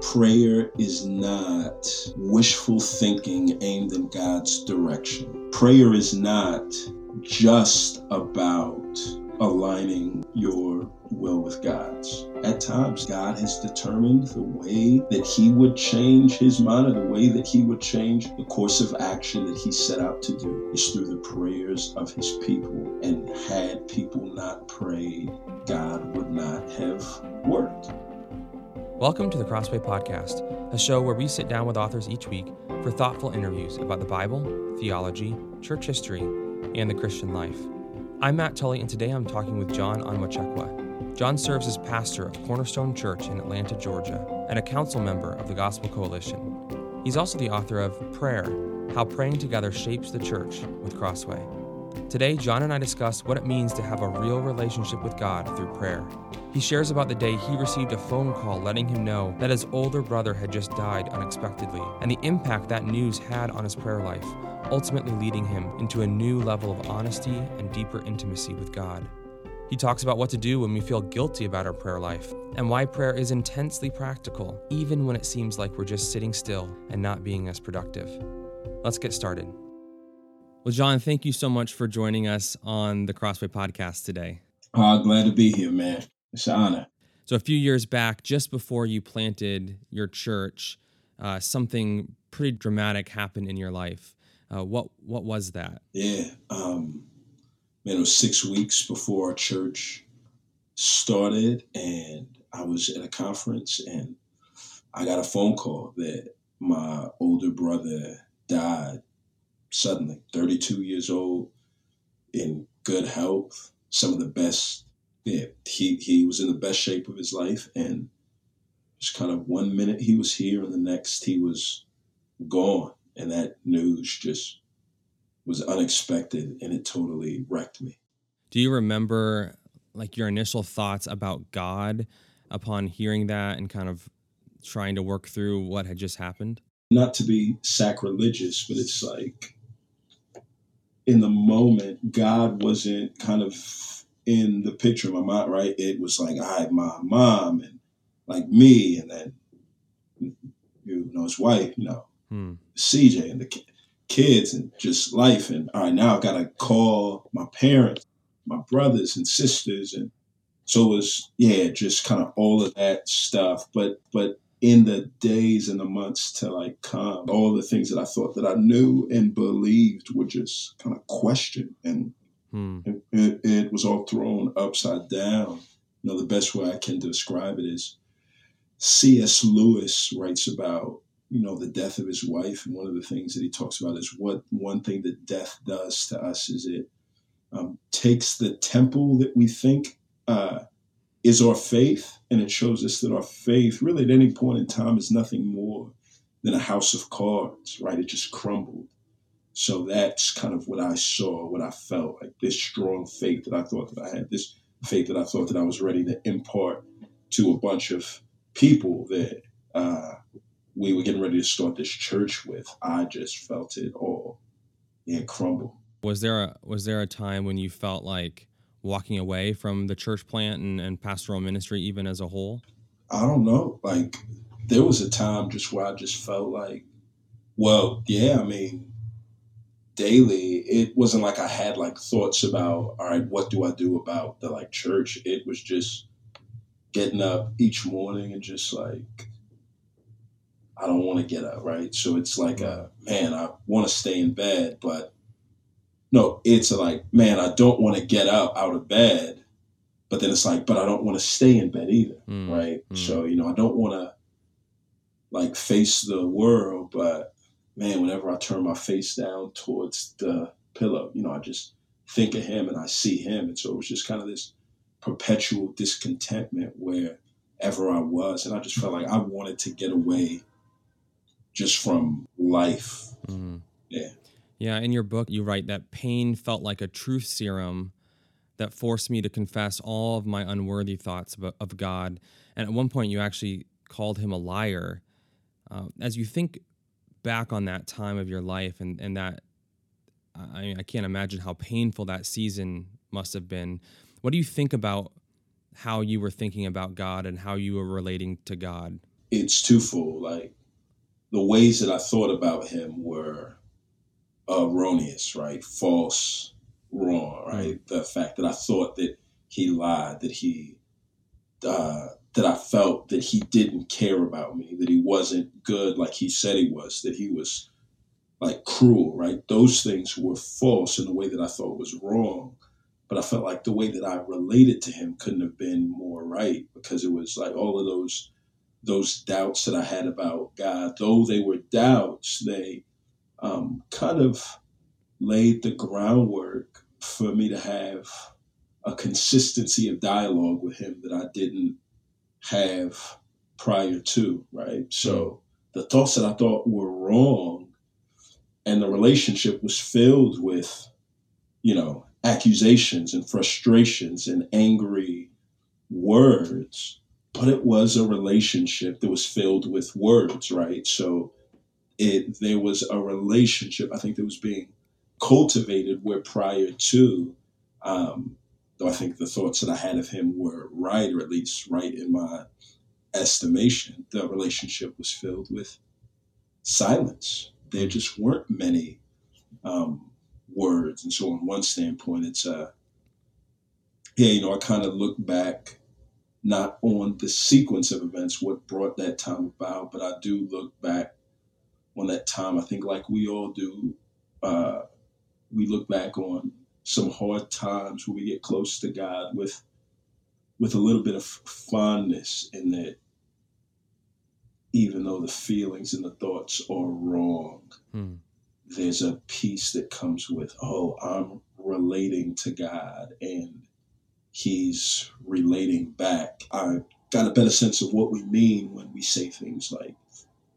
prayer is not wishful thinking aimed in God's direction. Prayer is not just about aligning your will with God's. At times, God has determined the way that He would change His mind or the way that He would change the course of action that He set out to do is through the prayers of His people. And had people not prayed, God would not have worked. Welcome to the Crossway Podcast, a show where we sit down with authors each week for thoughtful interviews about the Bible, theology, church history, and the Christian life. I'm Matt Tully, and today I'm talking with John Onwuchekwa. John serves as pastor of Cornerstone Church in Atlanta, Georgia, and a council member of the Gospel Coalition. He's also the author of Prayer How Praying Together Shapes the Church with Crossway. Today, John and I discuss what it means to have a real relationship with God through prayer. He shares about the day he received a phone call letting him know that his older brother had just died unexpectedly, and the impact that news had on his prayer life, ultimately leading him into a new level of honesty and deeper intimacy with God. He talks about what to do when we feel guilty about our prayer life, and why prayer is intensely practical, even when it seems like we're just sitting still and not being as productive. Let's get started. Well, John, thank you so much for joining us on the Crossway podcast today. Uh, glad to be here, man. It's an honor. So, a few years back, just before you planted your church, uh, something pretty dramatic happened in your life. Uh, what what was that? Yeah, um, man, it was six weeks before our church started, and I was at a conference, and I got a phone call that my older brother died suddenly, 32 years old, in good health, some of the best. Yeah, he, he was in the best shape of his life. And just kind of one minute he was here and the next he was gone. And that news just was unexpected and it totally wrecked me. Do you remember like your initial thoughts about God upon hearing that and kind of trying to work through what had just happened? Not to be sacrilegious, but it's like in the moment, God wasn't kind of in the picture of my mind, right? It was like I had my mom and like me, and then you know his wife, you know, hmm. CJ and the kids, and just life. And all right, now I've got to call my parents, my brothers and sisters, and so it was yeah, just kind of all of that stuff. But but in the days and the months to like come, all the things that I thought that I knew and believed were just kind of questioned and hmm. it, it, was all thrown upside down. You know, the best way I can describe it is C.S. Lewis writes about, you know, the death of his wife. And one of the things that he talks about is what one thing that death does to us is it um, takes the temple that we think uh, is our faith, and it shows us that our faith, really at any point in time, is nothing more than a house of cards, right? It just crumbled. So that's kind of what I saw, what I felt like this strong faith that I thought that I had, this faith that I thought that I was ready to impart to a bunch of people that uh, we were getting ready to start this church with. I just felt it all, yeah, crumble. Was there a was there a time when you felt like walking away from the church plant and, and pastoral ministry even as a whole? I don't know. Like there was a time just where I just felt like, well, yeah, I mean, daily, it wasn't like I had like thoughts about, all right, what do I do about the like church? It was just getting up each morning and just like, I don't want to get up, right? So it's like a man, I want to stay in bed, but no, it's like, man, I don't want to get up out of bed, but then it's like, but I don't want to stay in bed either, mm. right? Mm. So you know, I don't want to like face the world, but man, whenever I turn my face down towards the pillow, you know, I just think of him and I see him, and so it was just kind of this perpetual discontentment wherever I was, and I just felt like I wanted to get away just from life. Mm. Yeah. Yeah, in your book, you write that pain felt like a truth serum that forced me to confess all of my unworthy thoughts of, God. And at one point, you actually called him a liar. Uh, as you think back on that time of your life and, and that, I, mean, I can't imagine how painful that season must have been. What do you think about how you were thinking about God and how you were relating to God? it's twofold. Like the ways that I thought about him were erroneous, right? False, wrong, right? The fact that I thought that he lied, that he uh, that I felt that he didn't care about me, that he wasn't good like he said he was, that he was like cruel, right? Those things were false in the way that I thought was wrong. But I felt like the way that I related to him couldn't have been more right because it was like all of those those doubts that I had about God, though they were doubts, they um, kind of laid the groundwork for me to have a consistency of dialogue with him that I didn't have prior to, right? So the thoughts that I thought were wrong and the relationship was filled with, you know, accusations and frustrations and angry words, but it was a relationship that was filled with words, right? So it there was a relationship I think that was being cultivated where prior to um, though I think the thoughts that I had of him were right, or at least right in my estimation, the relationship was filled with silence. There just weren't many um, words. And so, on one standpoint, it's, uh, yeah, you know, I kind of look back not on the sequence of events, what brought that time about, but I do look back on that time. I think, like we all do, uh, we look back on some hard times where we get close to God with with a little bit of fondness in that even though the feelings and the thoughts are wrong, hmm. there's a peace that comes with, oh, I'm relating to God and He's relating back. I got a better sense of what we mean when we say things like,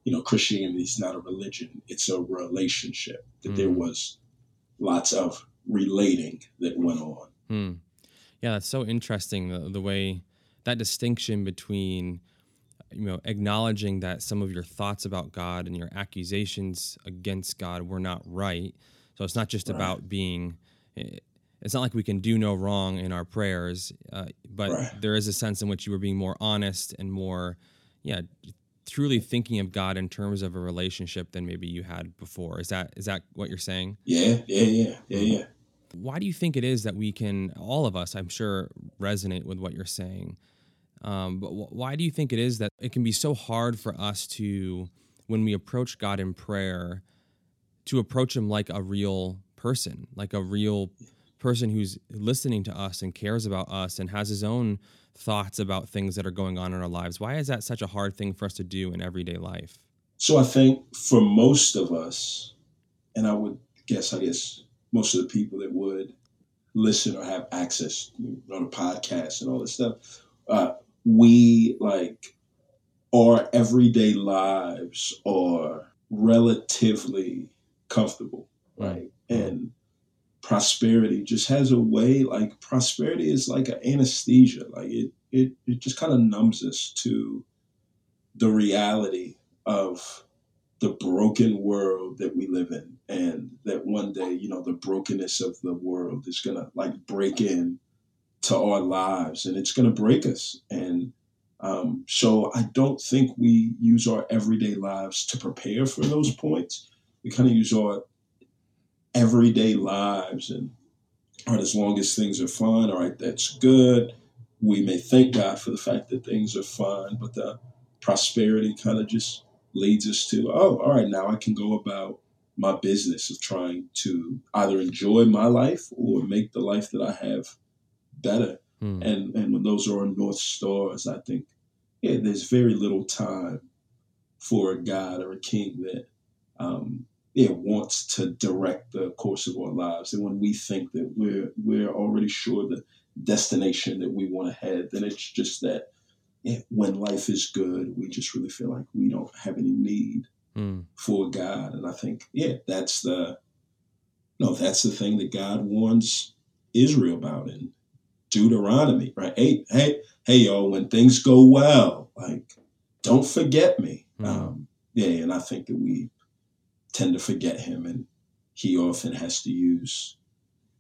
you know, Christianity is not a religion, it's a relationship. That hmm. there was lots of relating that went on. Hmm. Yeah, that's so interesting. The, the way that distinction between you know acknowledging that some of your thoughts about God and your accusations against God were not right. So it's not just right. about being. Eh, it's not like we can do no wrong in our prayers, uh, but right. there is a sense in which you were being more honest and more, yeah, truly thinking of God in terms of a relationship than maybe you had before. Is that is that what you're saying? Yeah, yeah, yeah, yeah, yeah. Why do you think it is that we can, all of us, I'm sure, resonate with what you're saying? Um, but wh- why do you think it is that it can be so hard for us to, when we approach God in prayer, to approach Him like a real person, like a real person who's listening to us and cares about us and has his own thoughts about things that are going on in our lives? Why is that such a hard thing for us to do in everyday life? So I think for most of us, and I would guess, I guess most of the people that would listen or have access you know, to podcasts and all this stuff, uh, we like our everyday lives are relatively comfortable, right? Mm-hmm. And prosperity just has a way like prosperity is like an anesthesia like it it, it just kind of numbs us to the reality of the broken world that we live in and that one day you know the brokenness of the world is gonna like break in to our lives and it's gonna break us and um, so i don't think we use our everyday lives to prepare for those points. We kind of use our everyday lives and all right as long as things are fine all right that's good we may thank god for the fact that things are fine but the prosperity kind of just leads us to, oh, all right, now I can go about my business of trying to either enjoy my life or make the life that I have better. Mm. And and when those are our north stars, I think, yeah, there's very little time for a God or a king that um, yeah, wants to direct the course of our lives. And when we think that we're we're already sure the destination that we want to head, then it's just that when life is good, we just really feel like we don't have any need mm. for God. And I think, yeah, that's the no, that's the thing that God warns Israel about in Deuteronomy, right? Hey, hey, hey, y'all, when things go well, like, don't forget me. Mm. Um, yeah, and I think that we tend to forget him, and he often has to use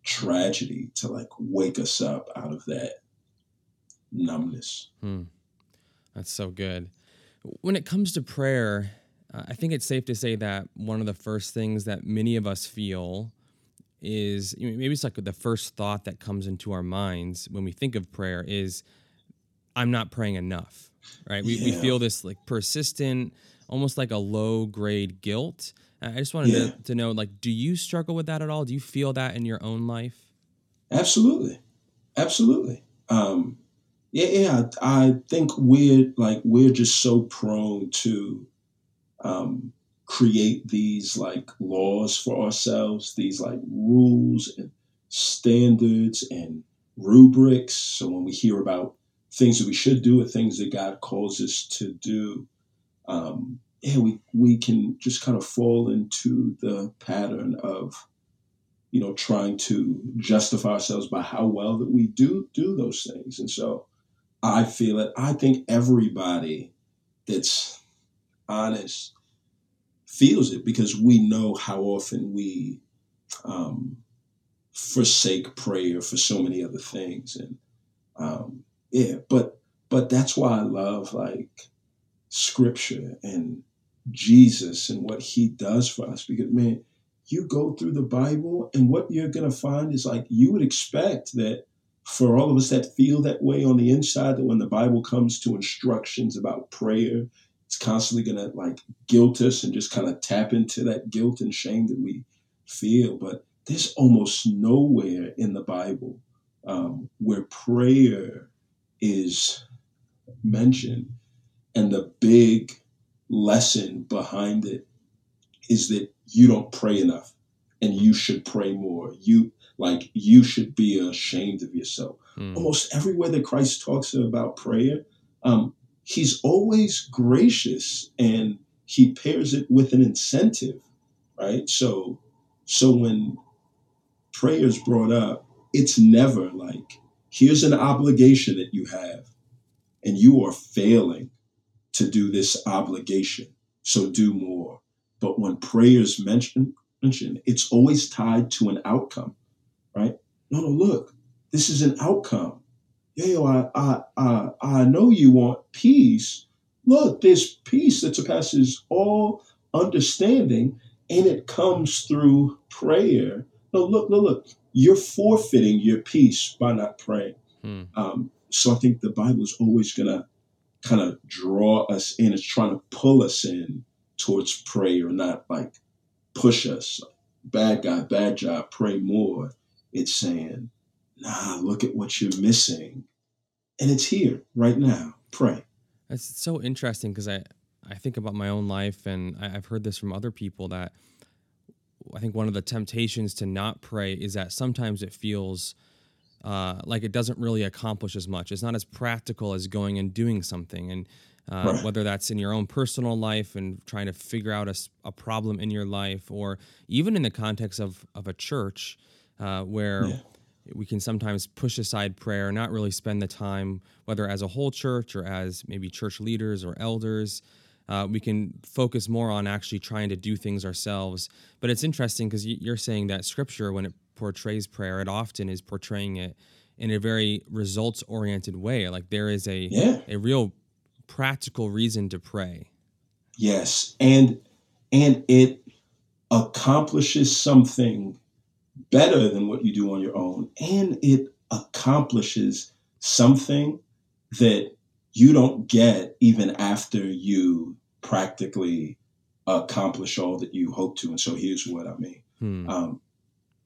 tragedy to like wake us up out of that numbness. Mm. That's so good. When it comes to prayer, uh, I think it's safe to say that one of the first things that many of us feel is you know, maybe it's like the first thought that comes into our minds when we think of prayer is I'm not praying enough, right? We, yeah. we feel this like persistent, almost like a low grade guilt. I just wanted yeah. to, to know, like, do you struggle with that at all? Do you feel that in your own life? Absolutely, absolutely. Um, yeah, yeah. I, I think we're like we're just so prone to um, create these like laws for ourselves, these like rules and standards and rubrics. So when we hear about things that we should do or things that God calls us to do, um, yeah, we, we can just kind of fall into the pattern of, you know, trying to justify ourselves by how well that we do do those things. And so I feel it. I think everybody that's honest feels it because we know how often we um, forsake prayer for so many other things and um, yeah but but that's why i love like scripture and jesus and what he does for us because man you go through the bible and what you're going to find is like you would expect that for all of us that feel that way on the inside that when the bible comes to instructions about prayer it's constantly going to like guilt us and just kind of tap into that guilt and shame that we feel. But there's almost nowhere in the Bible um, where prayer is mentioned. And the big lesson behind it is that you don't pray enough and you should pray more. You like you should be ashamed of yourself. Mm. Almost everywhere that Christ talks about prayer, um, he's always gracious and he pairs it with an incentive, right? So, so when prayer is brought up, it's never like, here's an obligation that you have, and you are failing to do this obligation. So do more. But when prayer is mentioned, mentioned, it's always tied to an outcome, right? No, no, look, this is an outcome yo, I, I, I, I know you want peace. Look, there's peace that surpasses all understanding, and it comes through prayer. No, look, look, look. You're forfeiting your peace by not praying. Hmm. Um, so I think the Bible is always going to kind of draw us in. It's trying to pull us in towards prayer, not like push us. Bad guy, bad job, pray more. It's saying, nah, look at what you're missing. And it's here right now. Pray. It's so interesting because I, I think about my own life and I, I've heard this from other people that I think one of the temptations to not pray is that sometimes it feels uh, like it doesn't really accomplish as much. It's not as practical as going and doing something. And uh, right. whether that's in your own personal life and trying to figure out a, a, problem in your life, or even in the context of, of a church uh, where yeah we can sometimes push aside prayer, not really spend the time, whether as a whole church or as maybe church leaders or elders. Uh, we can focus more on actually trying to do things ourselves. But it's interesting because you're saying that scripture, when it portrays prayer, it often is portraying it in a very results oriented way. Like there is a yeah. a real practical reason to pray. Yes, and and it accomplishes something better than what you do on your own. And it accomplishes something that you don't get even after you practically accomplish all that you hope to. And so here's what I mean. Hmm. Um,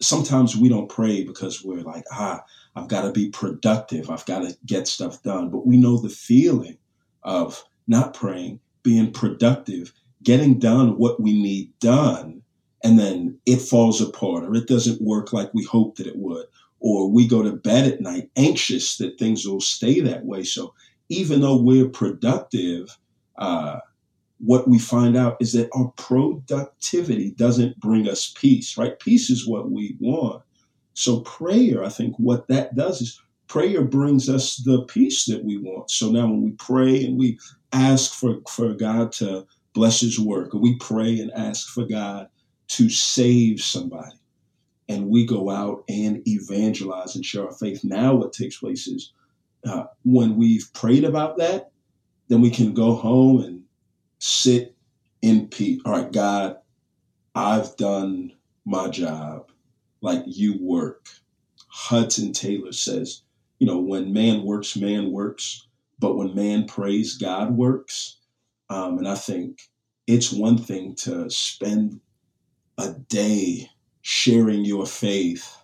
sometimes we don't pray because we're like, ah, I've got to be productive. I've got to get stuff done. But we know the feeling of not praying, being productive, getting done what we need done and then it falls apart or it doesn't work like we hoped that it would or we go to bed at night anxious that things will stay that way so even though we're productive uh, what we find out is that our productivity doesn't bring us peace right peace is what we want so prayer i think what that does is prayer brings us the peace that we want so now when we pray and we ask for, for god to bless his work or we pray and ask for god to save somebody. And we go out and evangelize and share our faith. Now, what takes place is uh, when we've prayed about that, then we can go home and sit in peace. All right, God, I've done my job. Like you work. Hudson Taylor says, you know, when man works, man works. But when man prays, God works. Um, and I think it's one thing to spend a day sharing your faith,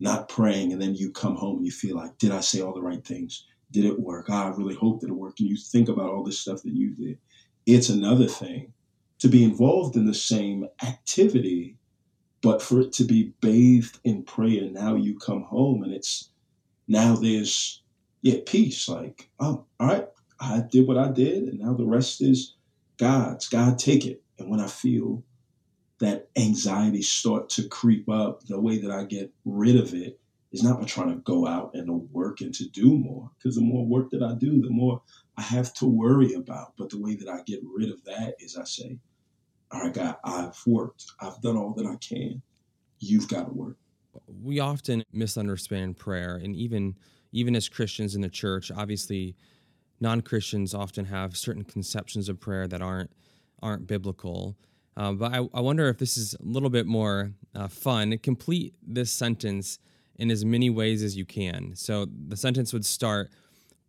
not praying, and then you come home and you feel like, did I say all the right things? Did it work? I really hope that it worked. And you think about all this stuff that you did. It's another thing to be involved in the same activity, but for it to be bathed in prayer. Now you come home and it's now there's yeah peace. Like oh, all right, I did what I did, and now the rest is God's. God take it. And when I feel that anxiety start to creep up, the way that I get rid of it is not by trying to go out and to work and to do more. Because the more work that I do, the more I have to worry about. But the way that I get rid of that is I say, all right, God, I've worked. I've done all that I can. You've got to work. We often misunderstand prayer, and even even as Christians in the church, obviously, non-Christians often have certain conceptions of prayer that aren't aren't biblical. Uh, but I, I, wonder if this is a little bit more uh, fun. Complete this sentence in as many ways as you can. So the sentence would start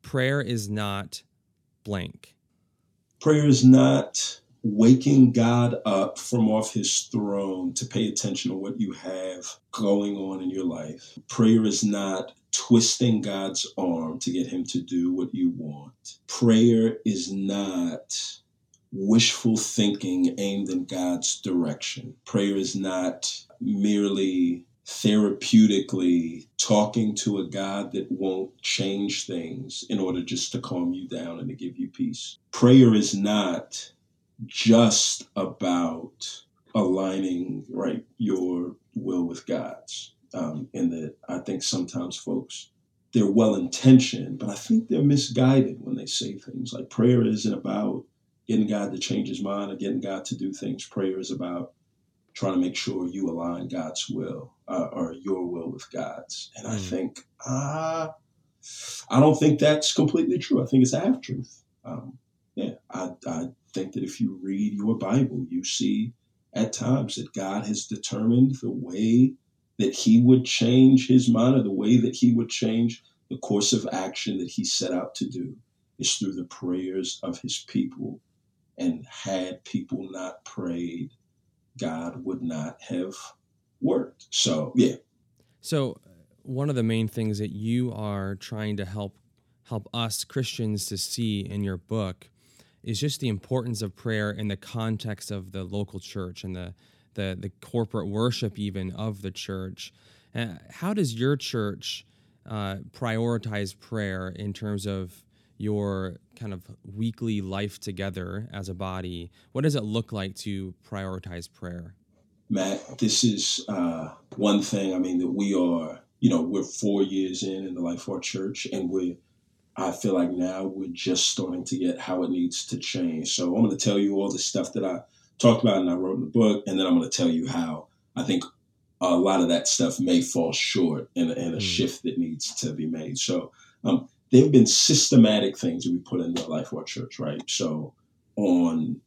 Prayer is not blank. Prayer is not waking God up from off his throne to pay attention to what you have going on in your life. Prayer is not twisting God's arm to get him to do what you want. Prayer is not wishful thinking aimed in God's direction. Prayer is not merely therapeutically talking to a God that won't change things in order just to calm you down and to give you peace. Prayer is not just about aligning right your will with God's. Um, and that I think sometimes folks they're well intentioned, but I think they're misguided when they say things like prayer isn't about getting God to change his mind or getting God to do things. Prayer is about trying to make sure you align God's will uh, or your will with God's. And mm. I think, uh, I don't think that's completely true. I think it's half truth. Um, yeah, I, I think that if you read your Bible, you see at times that God has determined the way that He would change His mind or the way that He would change the course of action that He set out to do is through the prayers of His people. And had people not prayed, God would not have worked. So, yeah. So, one of the main things that you are trying to help help us Christians to see in your book is just the importance of prayer in the context of the local church and the the, the corporate worship even of the church. Uh, how does your church uh, prioritize prayer in terms of your kind of weekly life together as a body? What does it look like to prioritize prayer? Matt, this is uh, one thing. I mean that we are, you know, we're four years in in the life of our church, and we're I feel like now we're just starting to get how it needs to change. So I'm going to tell you all the stuff that I talked about and I wrote in the book, and then I'm going to tell you how I think a lot of that stuff may fall short and, a, a mm. shift that needs to be made. So um, there have been systematic things that we put in the life of our church, right? So on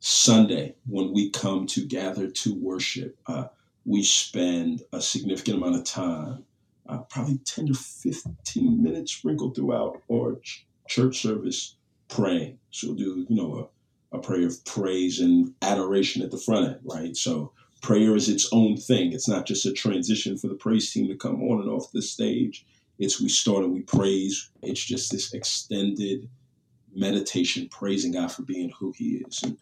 Sunday, when we come to gather to worship, uh, we spend a significant amount of time uh, probably 10 to 15 minutes sprinkled throughout our ch- church service praying. So we'll do, you know, a, a prayer of praise and adoration at the front end, right? So prayer is its own thing. It's not just a transition for the praise team to come on and off the stage. It's we start and we praise. It's just this extended meditation, praising God for being who He is. And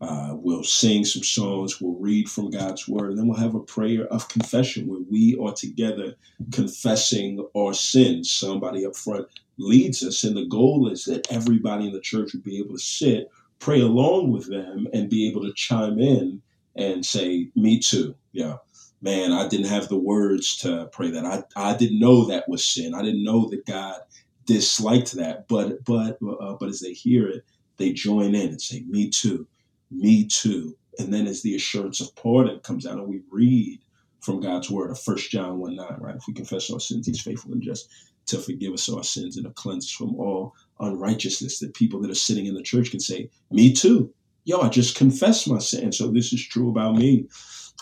uh, we'll sing some songs, we'll read from God's word, and then we'll have a prayer of confession where we are together confessing our sins. Somebody up front leads us, and the goal is that everybody in the church would be able to sit, pray along with them, and be able to chime in and say, Me too. Yeah. Man, I didn't have the words to pray that. I, I didn't know that was sin. I didn't know that God disliked that. But but uh, but as they hear it, they join in and say, "Me too." me too. And then as the assurance of pardon comes out and we read from God's word of 1 John 1 9, right? If we confess our sins, he's faithful and just to forgive us our sins and to cleanse us from all unrighteousness that people that are sitting in the church can say, Me too. Yo, I just confessed my sin. So this is true about me.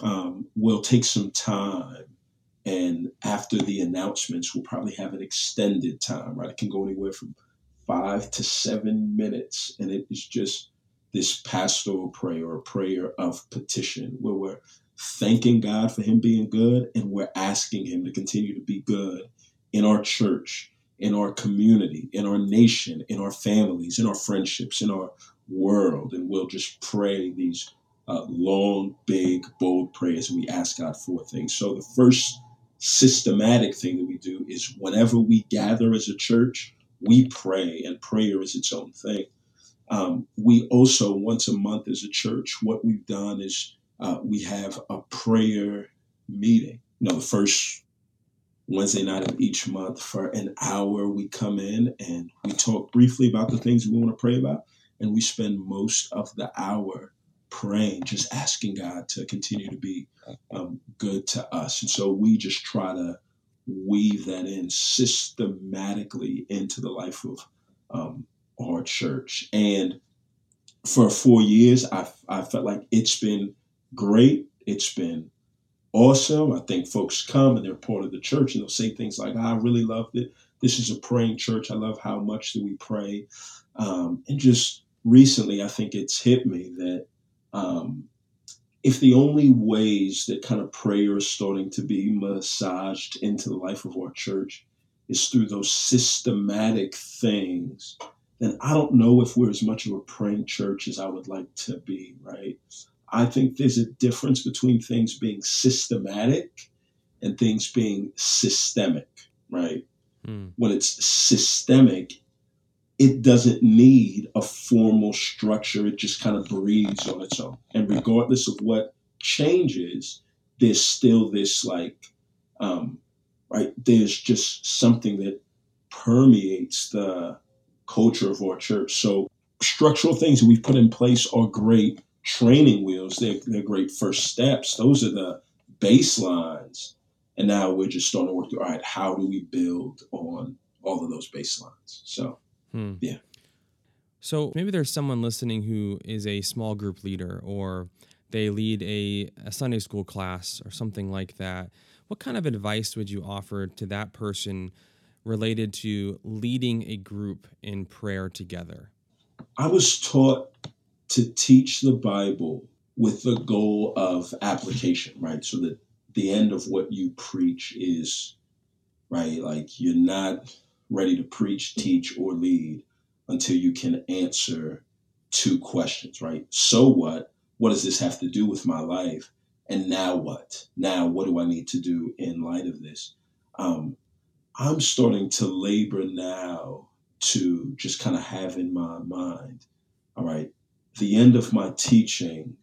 Um, we'll take some time. And after the announcements, we'll probably have an extended time, right? It can go anywhere from five to seven minutes. And it is just this pastoral prayer or prayer of petition where we're thanking God for Him being good and we're asking Him to continue to be good in our church, in our community, in our nation, in our families, in our friendships, in our world. And we'll just pray these uh, long, big, bold prayers. And we ask God for things. So the first systematic thing that we do is whenever we gather as a church, we pray, and prayer is its own thing. Um, we also, once a month as a church, what we've done is uh, we have a prayer meeting. You know, the first Wednesday night of each month for an hour, we come in and we talk briefly about the things we want to pray about. And we spend most of the hour praying, just asking God to continue to be um, good to us. And so we just try to weave that in systematically into the life of um, our church. And for four years, I, I felt like it's been great. It's been awesome. I think folks come and they're part of the church and they'll say things like, I really loved it. This is a praying church. I love how much that we pray. Um, and just recently, I think it's hit me that um, if the only ways that kind of prayer is starting to be massaged into the life of our church is through those systematic things, then I don't know if we're as much of a praying church as I would like to be, right? I think there's a difference between things being systematic and things being systemic, right? Mm. When it's systemic, it doesn't need a formal structure. It just kind of breathes on its own. And regardless of what changes, there's still this like, um, right? There's just something that permeates the culture of our church. So structural things that we've put in place are great training wheels. They're, they're great first steps. Those are the baselines. And now we're just starting to work through, all right, how do we build on all of those baselines? So, hmm. yeah. So maybe there's someone listening who is a small group leader or they lead a, a Sunday school class or something like that. What kind of advice would you offer to that person related to leading a group in prayer together? I was taught to teach the Bible with the goal of application, right? So that the end of what you preach is, right? Like you're not ready to preach, teach, or lead until you can answer two questions, right? So what? What does this have to do with my life? And now what? Now, what do I need to do in light of this? Um, I'm starting to labor now to just kind of have in my mind, all right, the end of my teaching,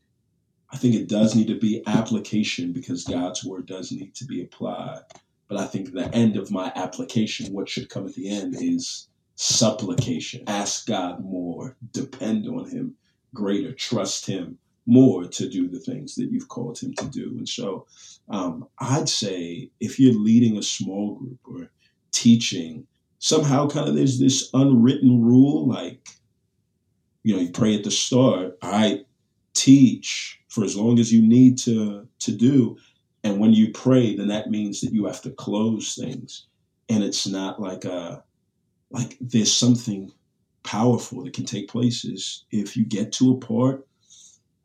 I think it does need to be application because God's word does need to be applied. But I think the end of my application, what should come at the end, is supplication. Ask God more, depend on Him greater, trust Him more to do the things that you've called Him to do. And so um, I'd say if you're leading a small group or teaching, somehow kind of there's this unwritten rule like, you know, you pray at the start, I teach for as long as you need to to do. And when you pray, then that means that you have to close things. And it's not like a like there's something powerful that can take place is if you get to a part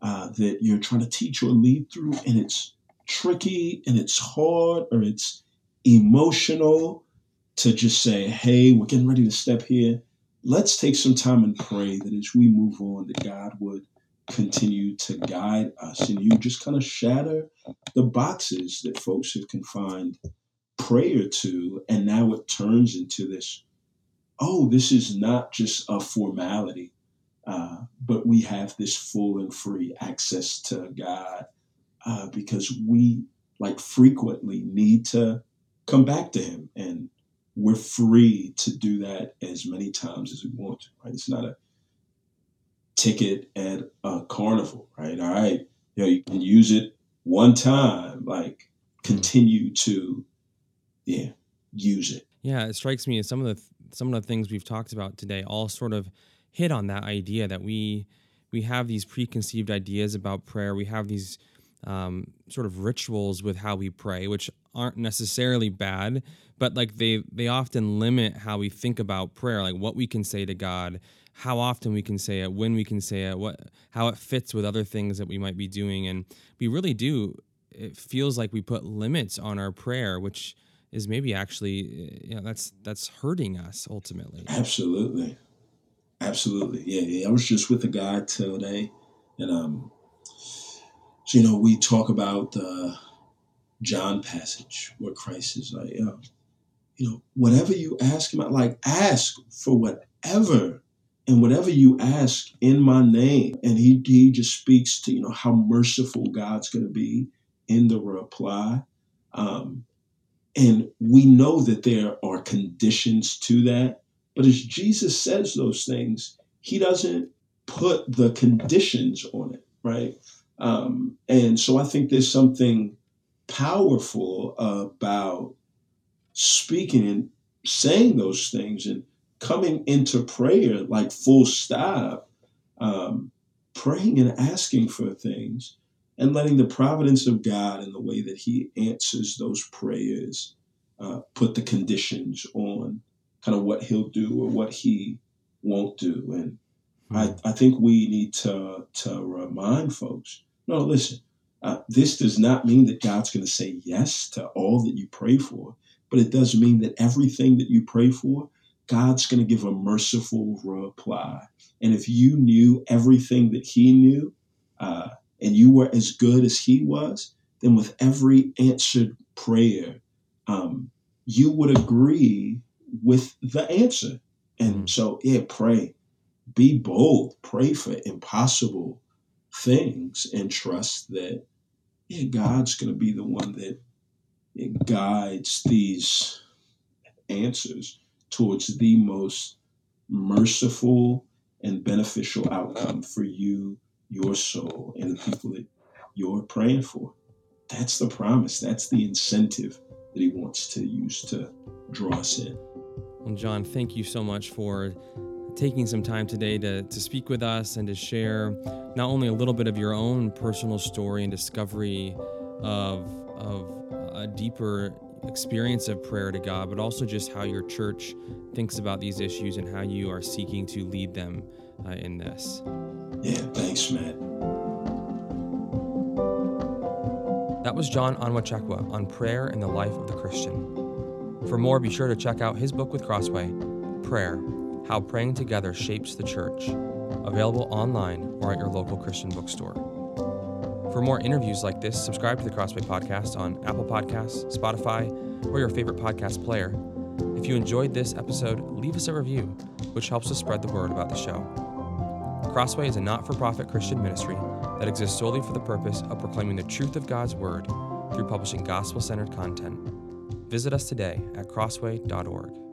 uh, that you're trying to teach or lead through and it's tricky and it's hard or it's emotional to just say hey we're getting ready to step here let's take some time and pray that as we move on, that God would continue to guide us and you just kind of shatter the boxes that folks have confined prayer to. And now it turns into this oh, this is not just a formality, uh, but we have this full and free access to God uh, because we like frequently need to come back to Him and we're free to do that as many times as we want to, right? It's not a ticket at a carnival, right? All right, you know, you can use it one time, like continue to, yeah, use it. Yeah, it strikes me as some of the some of the things we've talked about today all sort of hit on that idea that we we have these preconceived ideas about prayer. We have these um, sort of rituals with how we pray, which aren't necessarily bad, but like they they often limit how we think about prayer, like what we can say to God, how often we can say it, when we can say it, what how it fits with other things that we might be doing, and we really do. It feels like we put limits on our prayer, which is maybe actually you know that's that's hurting us ultimately. Absolutely, absolutely, yeah. yeah. I was just with a guy today, and um, so you know we talk about the John passage where Christ is like, you know, you know, whatever you ask him, like ask for whatever and whatever you ask in my name and he, he just speaks to you know how merciful god's going to be in the reply. Um, and we know that there are conditions to that but as jesus says those things he doesn't put the conditions on it right? Um, and so i think there's something powerful about speaking and saying those things and coming into prayer like full stop, um, praying and asking for things, and letting the providence of God and the way that He answers those prayers uh, put the conditions on kind of what He'll do or what He won't do. And I, hmm. I think we need to to remind folks. No, listen. Uh, this does not mean that God's going to say yes to all that you pray for, but it does mean that everything that you pray for, God's going to give a merciful reply. And if you knew everything that He knew, uh, and you were as good as He was, then with every answered prayer, um, you would agree with the answer. And mm. so, yeah, pray. Be bold. Pray for impossible things and trust that yeah, God's going to be the one that guides these answers towards the most merciful and beneficial outcome for you, your soul, and the people that you're praying for. That's the promise. That's the incentive that he wants to use to draw us in. Well, John, thank you so much for taking some time today to, to speak with us and to share not only a little bit of your own personal story and discovery of, of a deeper experience of prayer to God, but also just how your church thinks about these issues and how you are seeking to lead them uh, in this. Yeah, thanks, Matt. That was John Onwuchekwa on prayer in the life of the Christian. For more, be sure to check out his book with Crossway, Prayer How Praying Together Shapes the Church, available online or at your local Christian bookstore. For more interviews like this, subscribe to the Crossway Podcast on Apple Podcasts, Spotify, or your favorite podcast player. If you enjoyed this episode, leave us a review, which helps us spread the word about the show. Crossway is a not for profit Christian ministry that exists solely for the purpose of proclaiming the truth of God's Word through publishing gospel centered content. Visit us today at crossway.org.